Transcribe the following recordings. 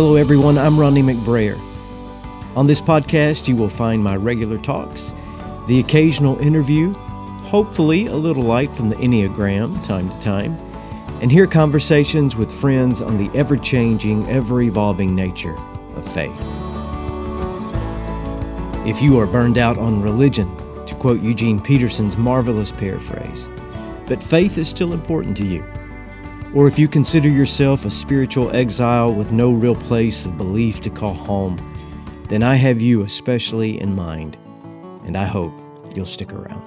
Hello, everyone. I'm Ronnie McBrayer. On this podcast, you will find my regular talks, the occasional interview, hopefully a little light from the Enneagram time to time, and hear conversations with friends on the ever changing, ever evolving nature of faith. If you are burned out on religion, to quote Eugene Peterson's marvelous paraphrase, but faith is still important to you, or if you consider yourself a spiritual exile with no real place of belief to call home, then I have you especially in mind, and I hope you'll stick around.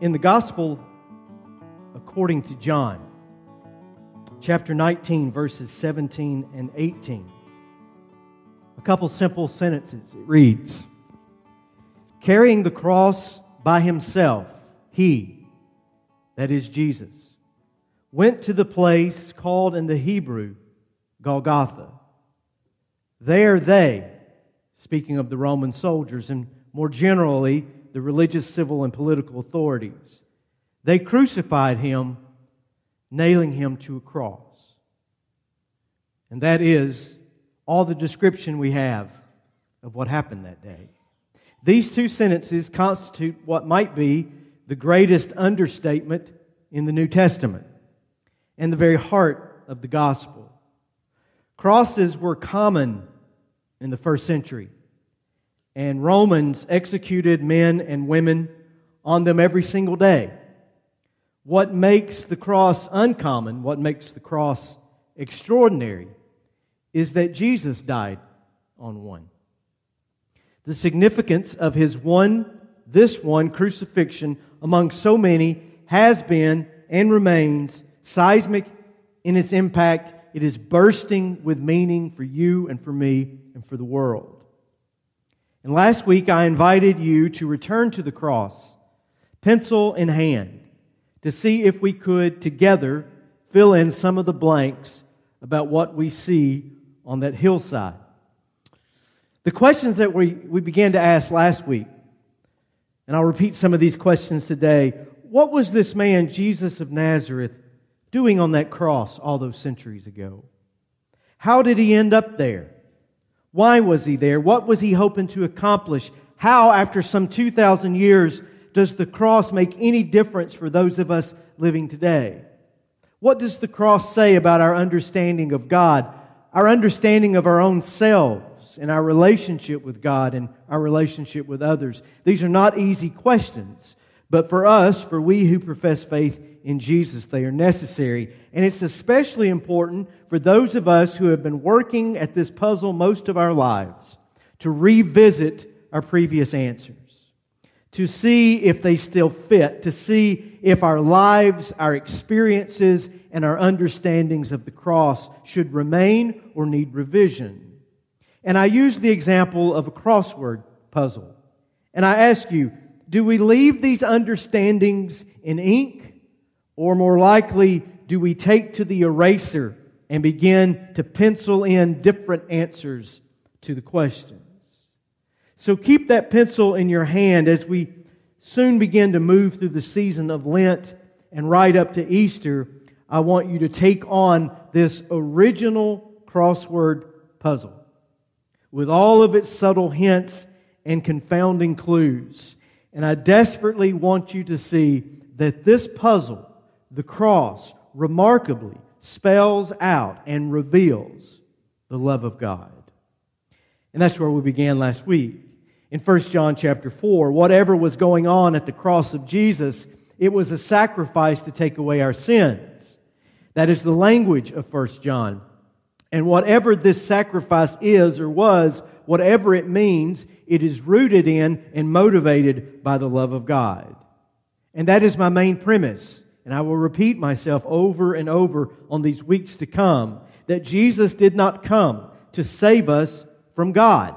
In the Gospel according to John, chapter 19, verses 17 and 18, a couple simple sentences. It reads, carrying the cross by himself, he, that is Jesus, went to the place called in the Hebrew Golgotha. There they, speaking of the Roman soldiers and more generally the religious, civil, and political authorities, they crucified him, nailing him to a cross. And that is all the description we have of what happened that day. These two sentences constitute what might be the greatest understatement in the New Testament and the very heart of the gospel. Crosses were common in the first century, and Romans executed men and women on them every single day. What makes the cross uncommon, what makes the cross extraordinary, is that Jesus died on one. The significance of his one, this one crucifixion among so many has been and remains seismic in its impact. It is bursting with meaning for you and for me and for the world. And last week I invited you to return to the cross, pencil in hand, to see if we could together fill in some of the blanks about what we see on that hillside. The questions that we, we began to ask last week, and I'll repeat some of these questions today. What was this man, Jesus of Nazareth, doing on that cross all those centuries ago? How did he end up there? Why was he there? What was he hoping to accomplish? How, after some 2,000 years, does the cross make any difference for those of us living today? What does the cross say about our understanding of God, our understanding of our own selves? And our relationship with God and our relationship with others. These are not easy questions, but for us, for we who profess faith in Jesus, they are necessary. And it's especially important for those of us who have been working at this puzzle most of our lives to revisit our previous answers, to see if they still fit, to see if our lives, our experiences, and our understandings of the cross should remain or need revision. And I use the example of a crossword puzzle. And I ask you, do we leave these understandings in ink? Or more likely, do we take to the eraser and begin to pencil in different answers to the questions? So keep that pencil in your hand as we soon begin to move through the season of Lent and right up to Easter. I want you to take on this original crossword puzzle with all of its subtle hints and confounding clues. And I desperately want you to see that this puzzle, the cross, remarkably spells out and reveals the love of God. And that's where we began last week. In 1 John chapter 4, whatever was going on at the cross of Jesus, it was a sacrifice to take away our sins. That is the language of 1 John. And whatever this sacrifice is or was, whatever it means, it is rooted in and motivated by the love of God. And that is my main premise. And I will repeat myself over and over on these weeks to come that Jesus did not come to save us from God.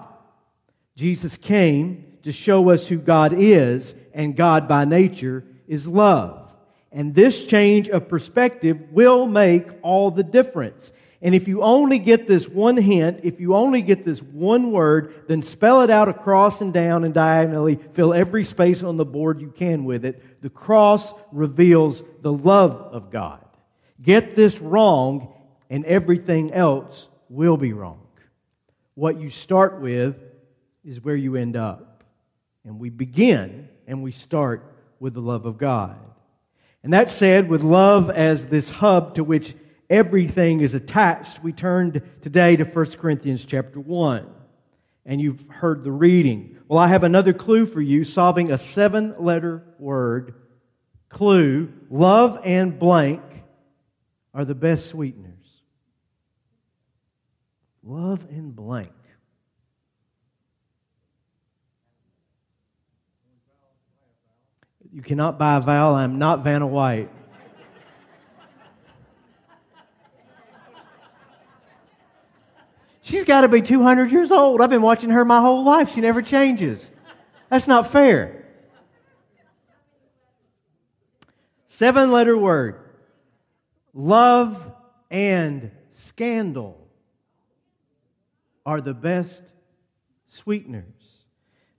Jesus came to show us who God is, and God by nature is love. And this change of perspective will make all the difference. And if you only get this one hint, if you only get this one word, then spell it out across and down and diagonally, fill every space on the board you can with it. The cross reveals the love of God. Get this wrong, and everything else will be wrong. What you start with is where you end up. And we begin and we start with the love of God. And that said, with love as this hub to which everything is attached, we turned today to 1 Corinthians chapter 1. And you've heard the reading. Well, I have another clue for you, solving a seven letter word clue. Love and blank are the best sweeteners. Love and blank. You cannot buy a vowel. I'm not Vanna White. She's got to be 200 years old. I've been watching her my whole life. She never changes. That's not fair. Seven letter word love and scandal are the best sweeteners.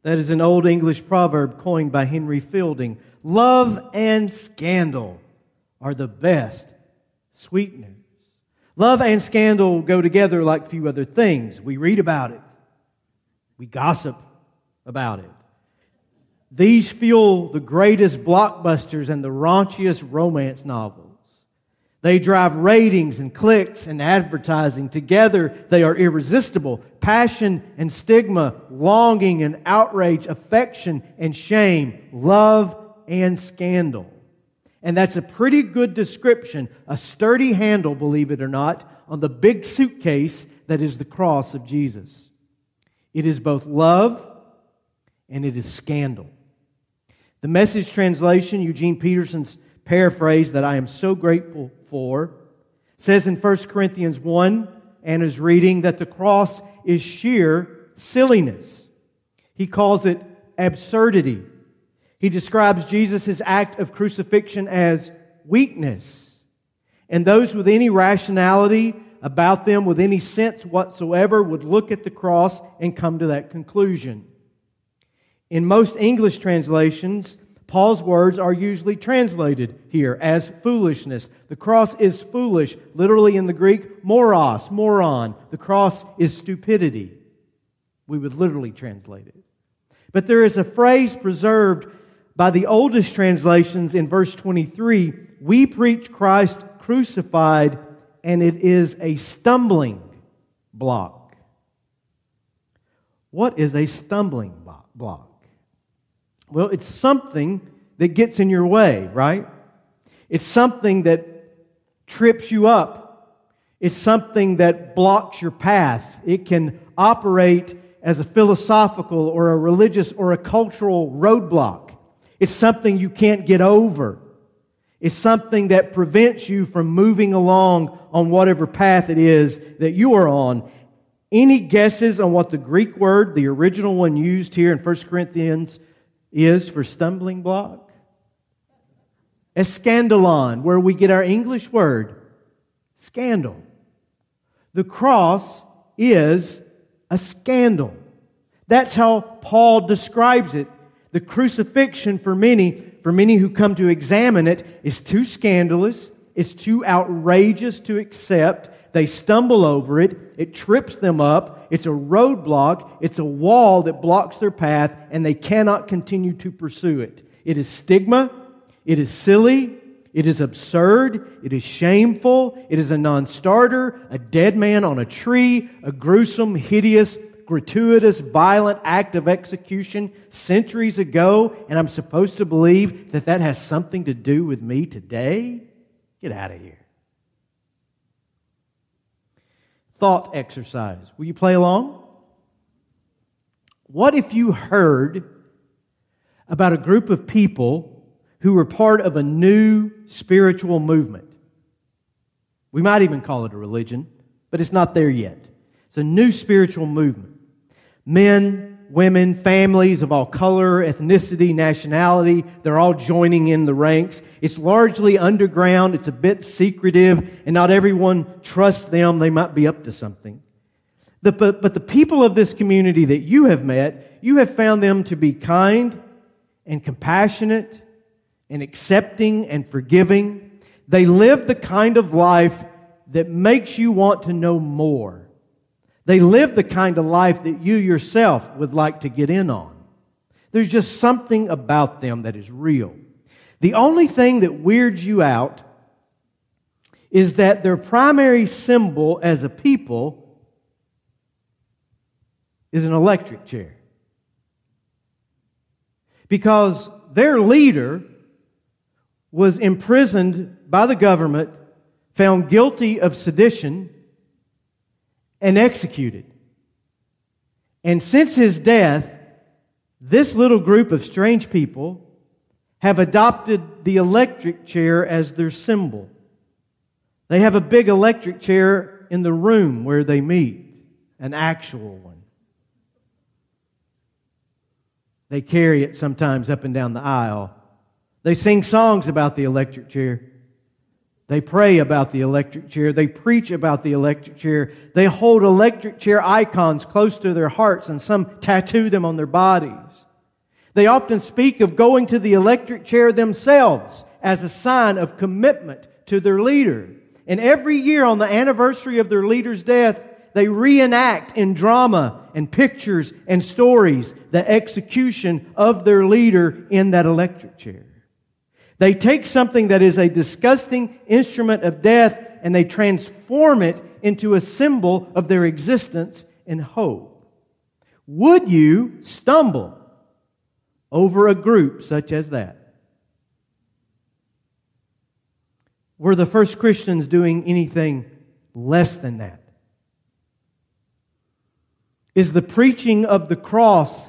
That is an old English proverb coined by Henry Fielding. Love and scandal are the best sweeteners. Love and scandal go together like few other things. We read about it, we gossip about it. These fuel the greatest blockbusters and the raunchiest romance novels. They drive ratings and clicks and advertising. Together, they are irresistible. Passion and stigma, longing and outrage, affection and shame, love and scandal. And that's a pretty good description, a sturdy handle, believe it or not, on the big suitcase that is the cross of Jesus. It is both love and it is scandal. The message translation, Eugene Peterson's paraphrase that I am so grateful for, says in 1 Corinthians 1 and is reading that the cross is sheer silliness. He calls it absurdity. He describes Jesus' act of crucifixion as weakness. And those with any rationality about them, with any sense whatsoever, would look at the cross and come to that conclusion. In most English translations, Paul's words are usually translated here as foolishness. The cross is foolish, literally in the Greek, moros, moron. The cross is stupidity. We would literally translate it. But there is a phrase preserved by the oldest translations in verse 23 We preach Christ crucified, and it is a stumbling block. What is a stumbling block? Well, it's something that gets in your way, right? It's something that trips you up. It's something that blocks your path. It can operate as a philosophical or a religious or a cultural roadblock. It's something you can't get over. It's something that prevents you from moving along on whatever path it is that you are on. Any guesses on what the Greek word, the original one used here in 1 Corinthians is for stumbling block? Escandalon, where we get our English word, scandal. The cross is a scandal. That's how Paul describes it. The crucifixion for many, for many who come to examine it, is too scandalous, it's too outrageous to accept. They stumble over it, it trips them up, it's a roadblock, it's a wall that blocks their path, and they cannot continue to pursue it. It is stigma, it is silly, it is absurd, it is shameful, it is a non starter, a dead man on a tree, a gruesome, hideous, gratuitous, violent act of execution centuries ago, and I'm supposed to believe that that has something to do with me today? Get out of here. thought exercise. Will you play along? What if you heard about a group of people who were part of a new spiritual movement? We might even call it a religion, but it's not there yet. It's a new spiritual movement. Men, women, families of all color, ethnicity, nationality. They're all joining in the ranks. It's largely underground. It's a bit secretive, and not everyone trusts them. They might be up to something. The, but, but the people of this community that you have met, you have found them to be kind and compassionate and accepting and forgiving. They live the kind of life that makes you want to know more. They live the kind of life that you yourself would like to get in on. There's just something about them that is real. The only thing that weirds you out is that their primary symbol as a people is an electric chair. Because their leader was imprisoned by the government, found guilty of sedition, and executed. And since his death, this little group of strange people have adopted the electric chair as their symbol. They have a big electric chair in the room where they meet, an actual one. They carry it sometimes up and down the aisle. They sing songs about the electric chair. They pray about the electric chair. They preach about the electric chair. They hold electric chair icons close to their hearts and some tattoo them on their bodies. They often speak of going to the electric chair themselves as a sign of commitment to their leader. And every year on the anniversary of their leader's death, they reenact in drama and pictures and stories the execution of their leader in that electric chair. They take something that is a disgusting instrument of death and they transform it into a symbol of their existence and hope. Would you stumble over a group such as that? Were the first Christians doing anything less than that? Is the preaching of the cross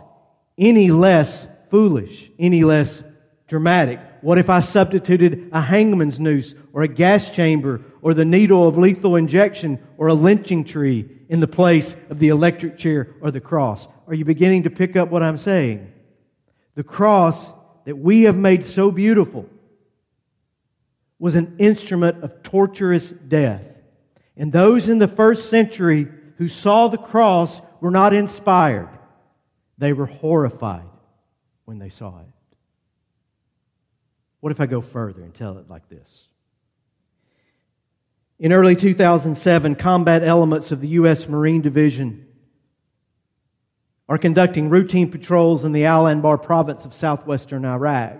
any less foolish, any less dramatic? What if I substituted a hangman's noose or a gas chamber or the needle of lethal injection or a lynching tree in the place of the electric chair or the cross? Are you beginning to pick up what I'm saying? The cross that we have made so beautiful was an instrument of torturous death. And those in the first century who saw the cross were not inspired, they were horrified when they saw it. What if I go further and tell it like this? In early 2007, combat elements of the U.S. Marine Division are conducting routine patrols in the Al Anbar province of southwestern Iraq.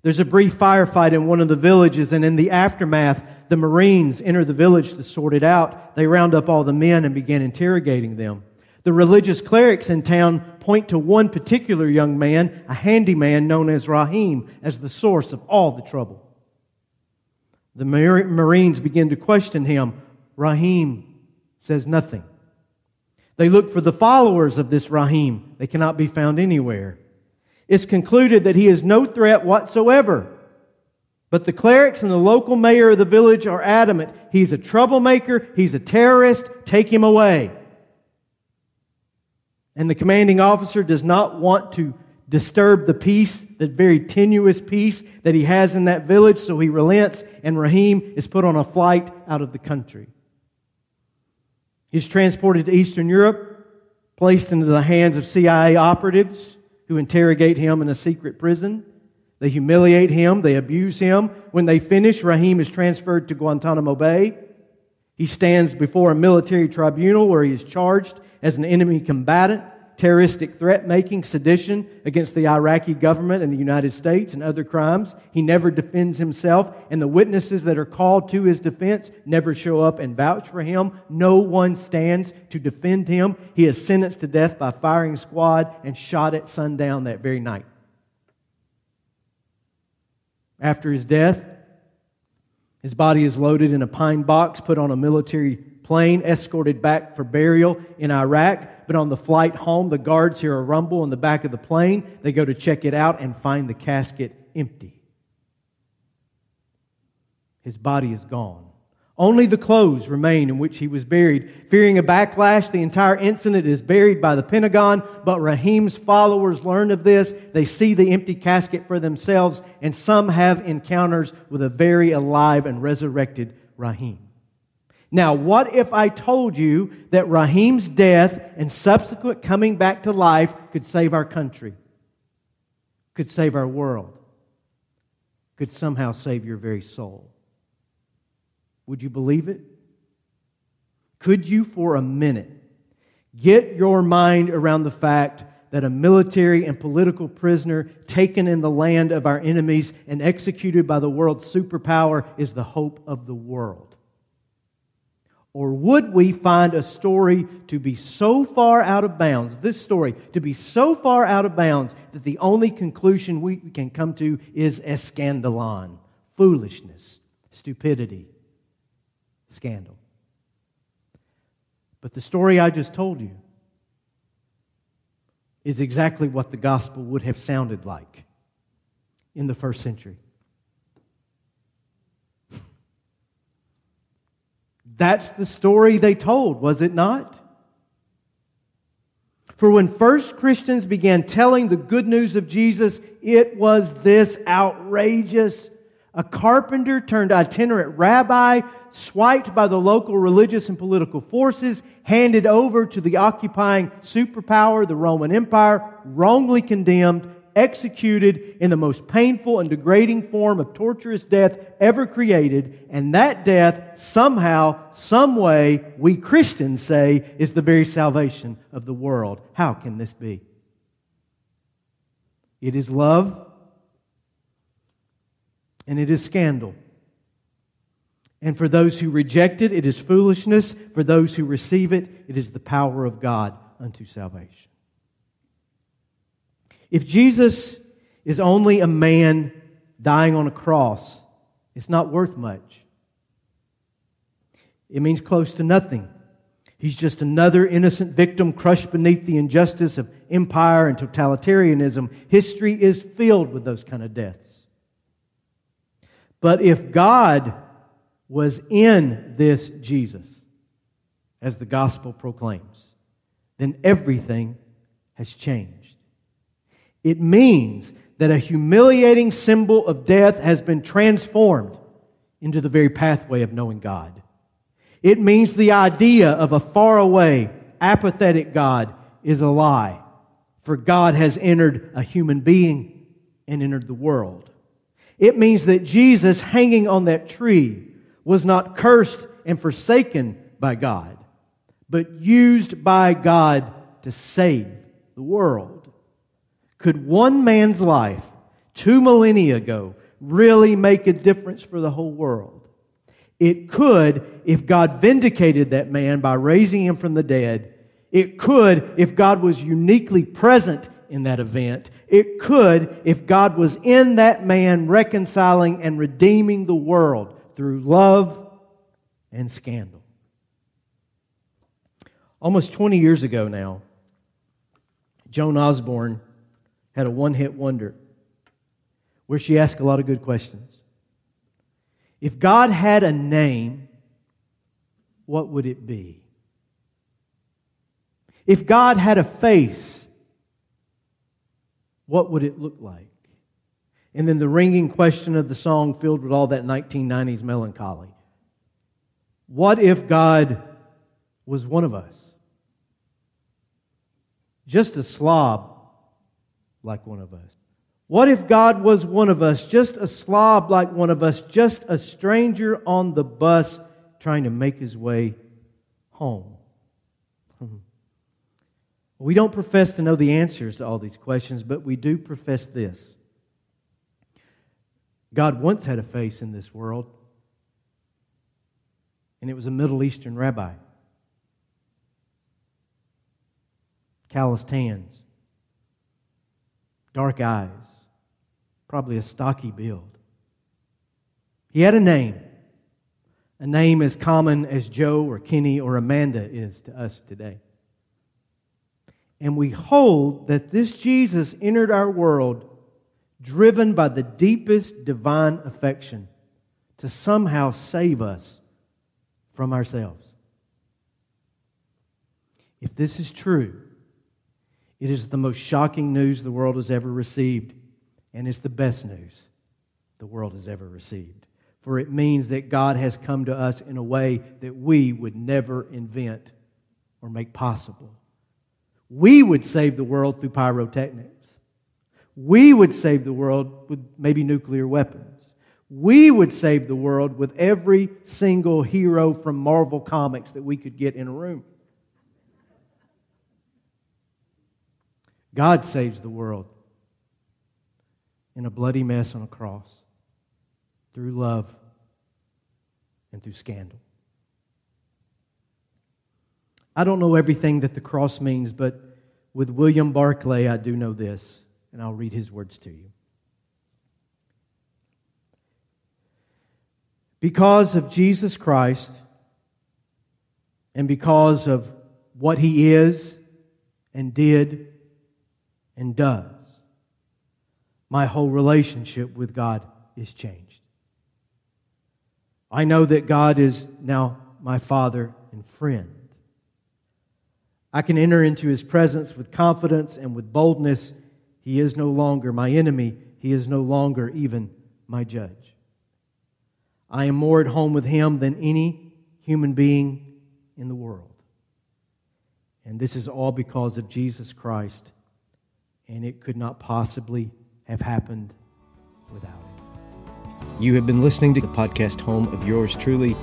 There's a brief firefight in one of the villages, and in the aftermath, the Marines enter the village to sort it out. They round up all the men and begin interrogating them. The religious clerics in town point to one particular young man, a handyman known as Rahim, as the source of all the trouble. The Marines begin to question him. Rahim says nothing. They look for the followers of this Rahim. They cannot be found anywhere. It's concluded that he is no threat whatsoever. But the clerics and the local mayor of the village are adamant. He's a troublemaker. He's a terrorist. Take him away. And the commanding officer does not want to disturb the peace, the very tenuous peace that he has in that village, so he relents, and Rahim is put on a flight out of the country. He's transported to Eastern Europe, placed into the hands of CIA operatives who interrogate him in a secret prison. They humiliate him, they abuse him. When they finish, Rahim is transferred to Guantanamo Bay. He stands before a military tribunal where he is charged as an enemy combatant, terroristic threat making, sedition against the Iraqi government and the United States, and other crimes. He never defends himself, and the witnesses that are called to his defense never show up and vouch for him. No one stands to defend him. He is sentenced to death by firing squad and shot at sundown that very night. After his death, his body is loaded in a pine box, put on a military plane escorted back for burial in Iraq. But on the flight home, the guards hear a rumble in the back of the plane. They go to check it out and find the casket empty. His body is gone. Only the clothes remain in which he was buried. Fearing a backlash, the entire incident is buried by the Pentagon, but Rahim's followers learn of this. They see the empty casket for themselves, and some have encounters with a very alive and resurrected Rahim. Now, what if I told you that Rahim's death and subsequent coming back to life could save our country, could save our world, could somehow save your very soul? Would you believe it? Could you, for a minute, get your mind around the fact that a military and political prisoner taken in the land of our enemies and executed by the world's superpower is the hope of the world? Or would we find a story to be so far out of bounds, this story, to be so far out of bounds that the only conclusion we can come to is escandalon, foolishness, stupidity, scandal? But the story I just told you is exactly what the gospel would have sounded like in the first century. That's the story they told, was it not? For when first Christians began telling the good news of Jesus, it was this outrageous. A carpenter turned itinerant rabbi, swiped by the local religious and political forces, handed over to the occupying superpower, the Roman Empire, wrongly condemned, executed in the most painful and degrading form of torturous death ever created, and that death somehow, some way, we Christians say is the very salvation of the world. How can this be? It is love and it is scandal. And for those who reject it, it is foolishness. For those who receive it, it is the power of God unto salvation. If Jesus is only a man dying on a cross, it's not worth much. It means close to nothing. He's just another innocent victim crushed beneath the injustice of empire and totalitarianism. History is filled with those kind of deaths. But if God was in this Jesus, as the gospel proclaims, then everything has changed. It means that a humiliating symbol of death has been transformed into the very pathway of knowing God. It means the idea of a faraway, apathetic God is a lie, for God has entered a human being and entered the world. It means that Jesus hanging on that tree was not cursed and forsaken by God, but used by God to save the world. Could one man's life two millennia ago really make a difference for the whole world? It could if God vindicated that man by raising him from the dead. It could if God was uniquely present in that event. It could if God was in that man reconciling and redeeming the world through love and scandal. Almost 20 years ago now, Joan Osborne had a one hit wonder where she asked a lot of good questions. If God had a name, what would it be? If God had a face, what would it look like? And then the ringing question of the song filled with all that 1990s melancholy. What if God was one of us? Just a slob like one of us? What if God was one of us, just a slob like one of us, just a stranger on the bus trying to make his way home? We don't profess to know the answers to all these questions, but we do profess this. God once had a face in this world, and it was a Middle Eastern rabbi. Calloused hands, dark eyes, probably a stocky build. He had a name, a name as common as Joe or Kenny or Amanda is to us today. And we hold that this Jesus entered our world driven by the deepest divine affection to somehow save us from ourselves. If this is true, it is the most shocking news the world has ever received, and it's the best news the world has ever received. For it means that God has come to us in a way that we would never invent or make possible. We would save the world through pyrotechnics. We would save the world with maybe nuclear weapons. We would save the world with every single hero from Marvel Comics that we could get in a room. God saves the world in a bloody mess on a cross through love and through scandal. I don't know everything that the cross means, but with William Barclay, I do know this, and I'll read his words to you. Because of Jesus Christ and because of what he is and did and does, my whole relationship with God is changed. I know that God is now my Father and friend. I can enter into his presence with confidence and with boldness. He is no longer my enemy, he is no longer even my judge. I am more at home with him than any human being in the world. And this is all because of Jesus Christ, and it could not possibly have happened without him. You have been listening to the podcast home of yours truly,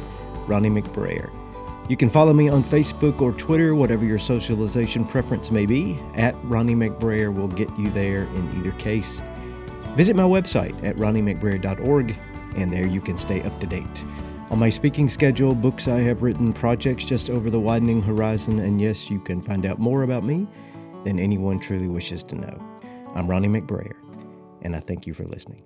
Ronnie McBrayer. You can follow me on Facebook or Twitter, whatever your socialization preference may be. At Ronnie McBrayer will get you there in either case. Visit my website at ronniemcbrayer.org, and there you can stay up to date. On my speaking schedule, books I have written, projects just over the widening horizon, and yes, you can find out more about me than anyone truly wishes to know. I'm Ronnie McBrayer, and I thank you for listening.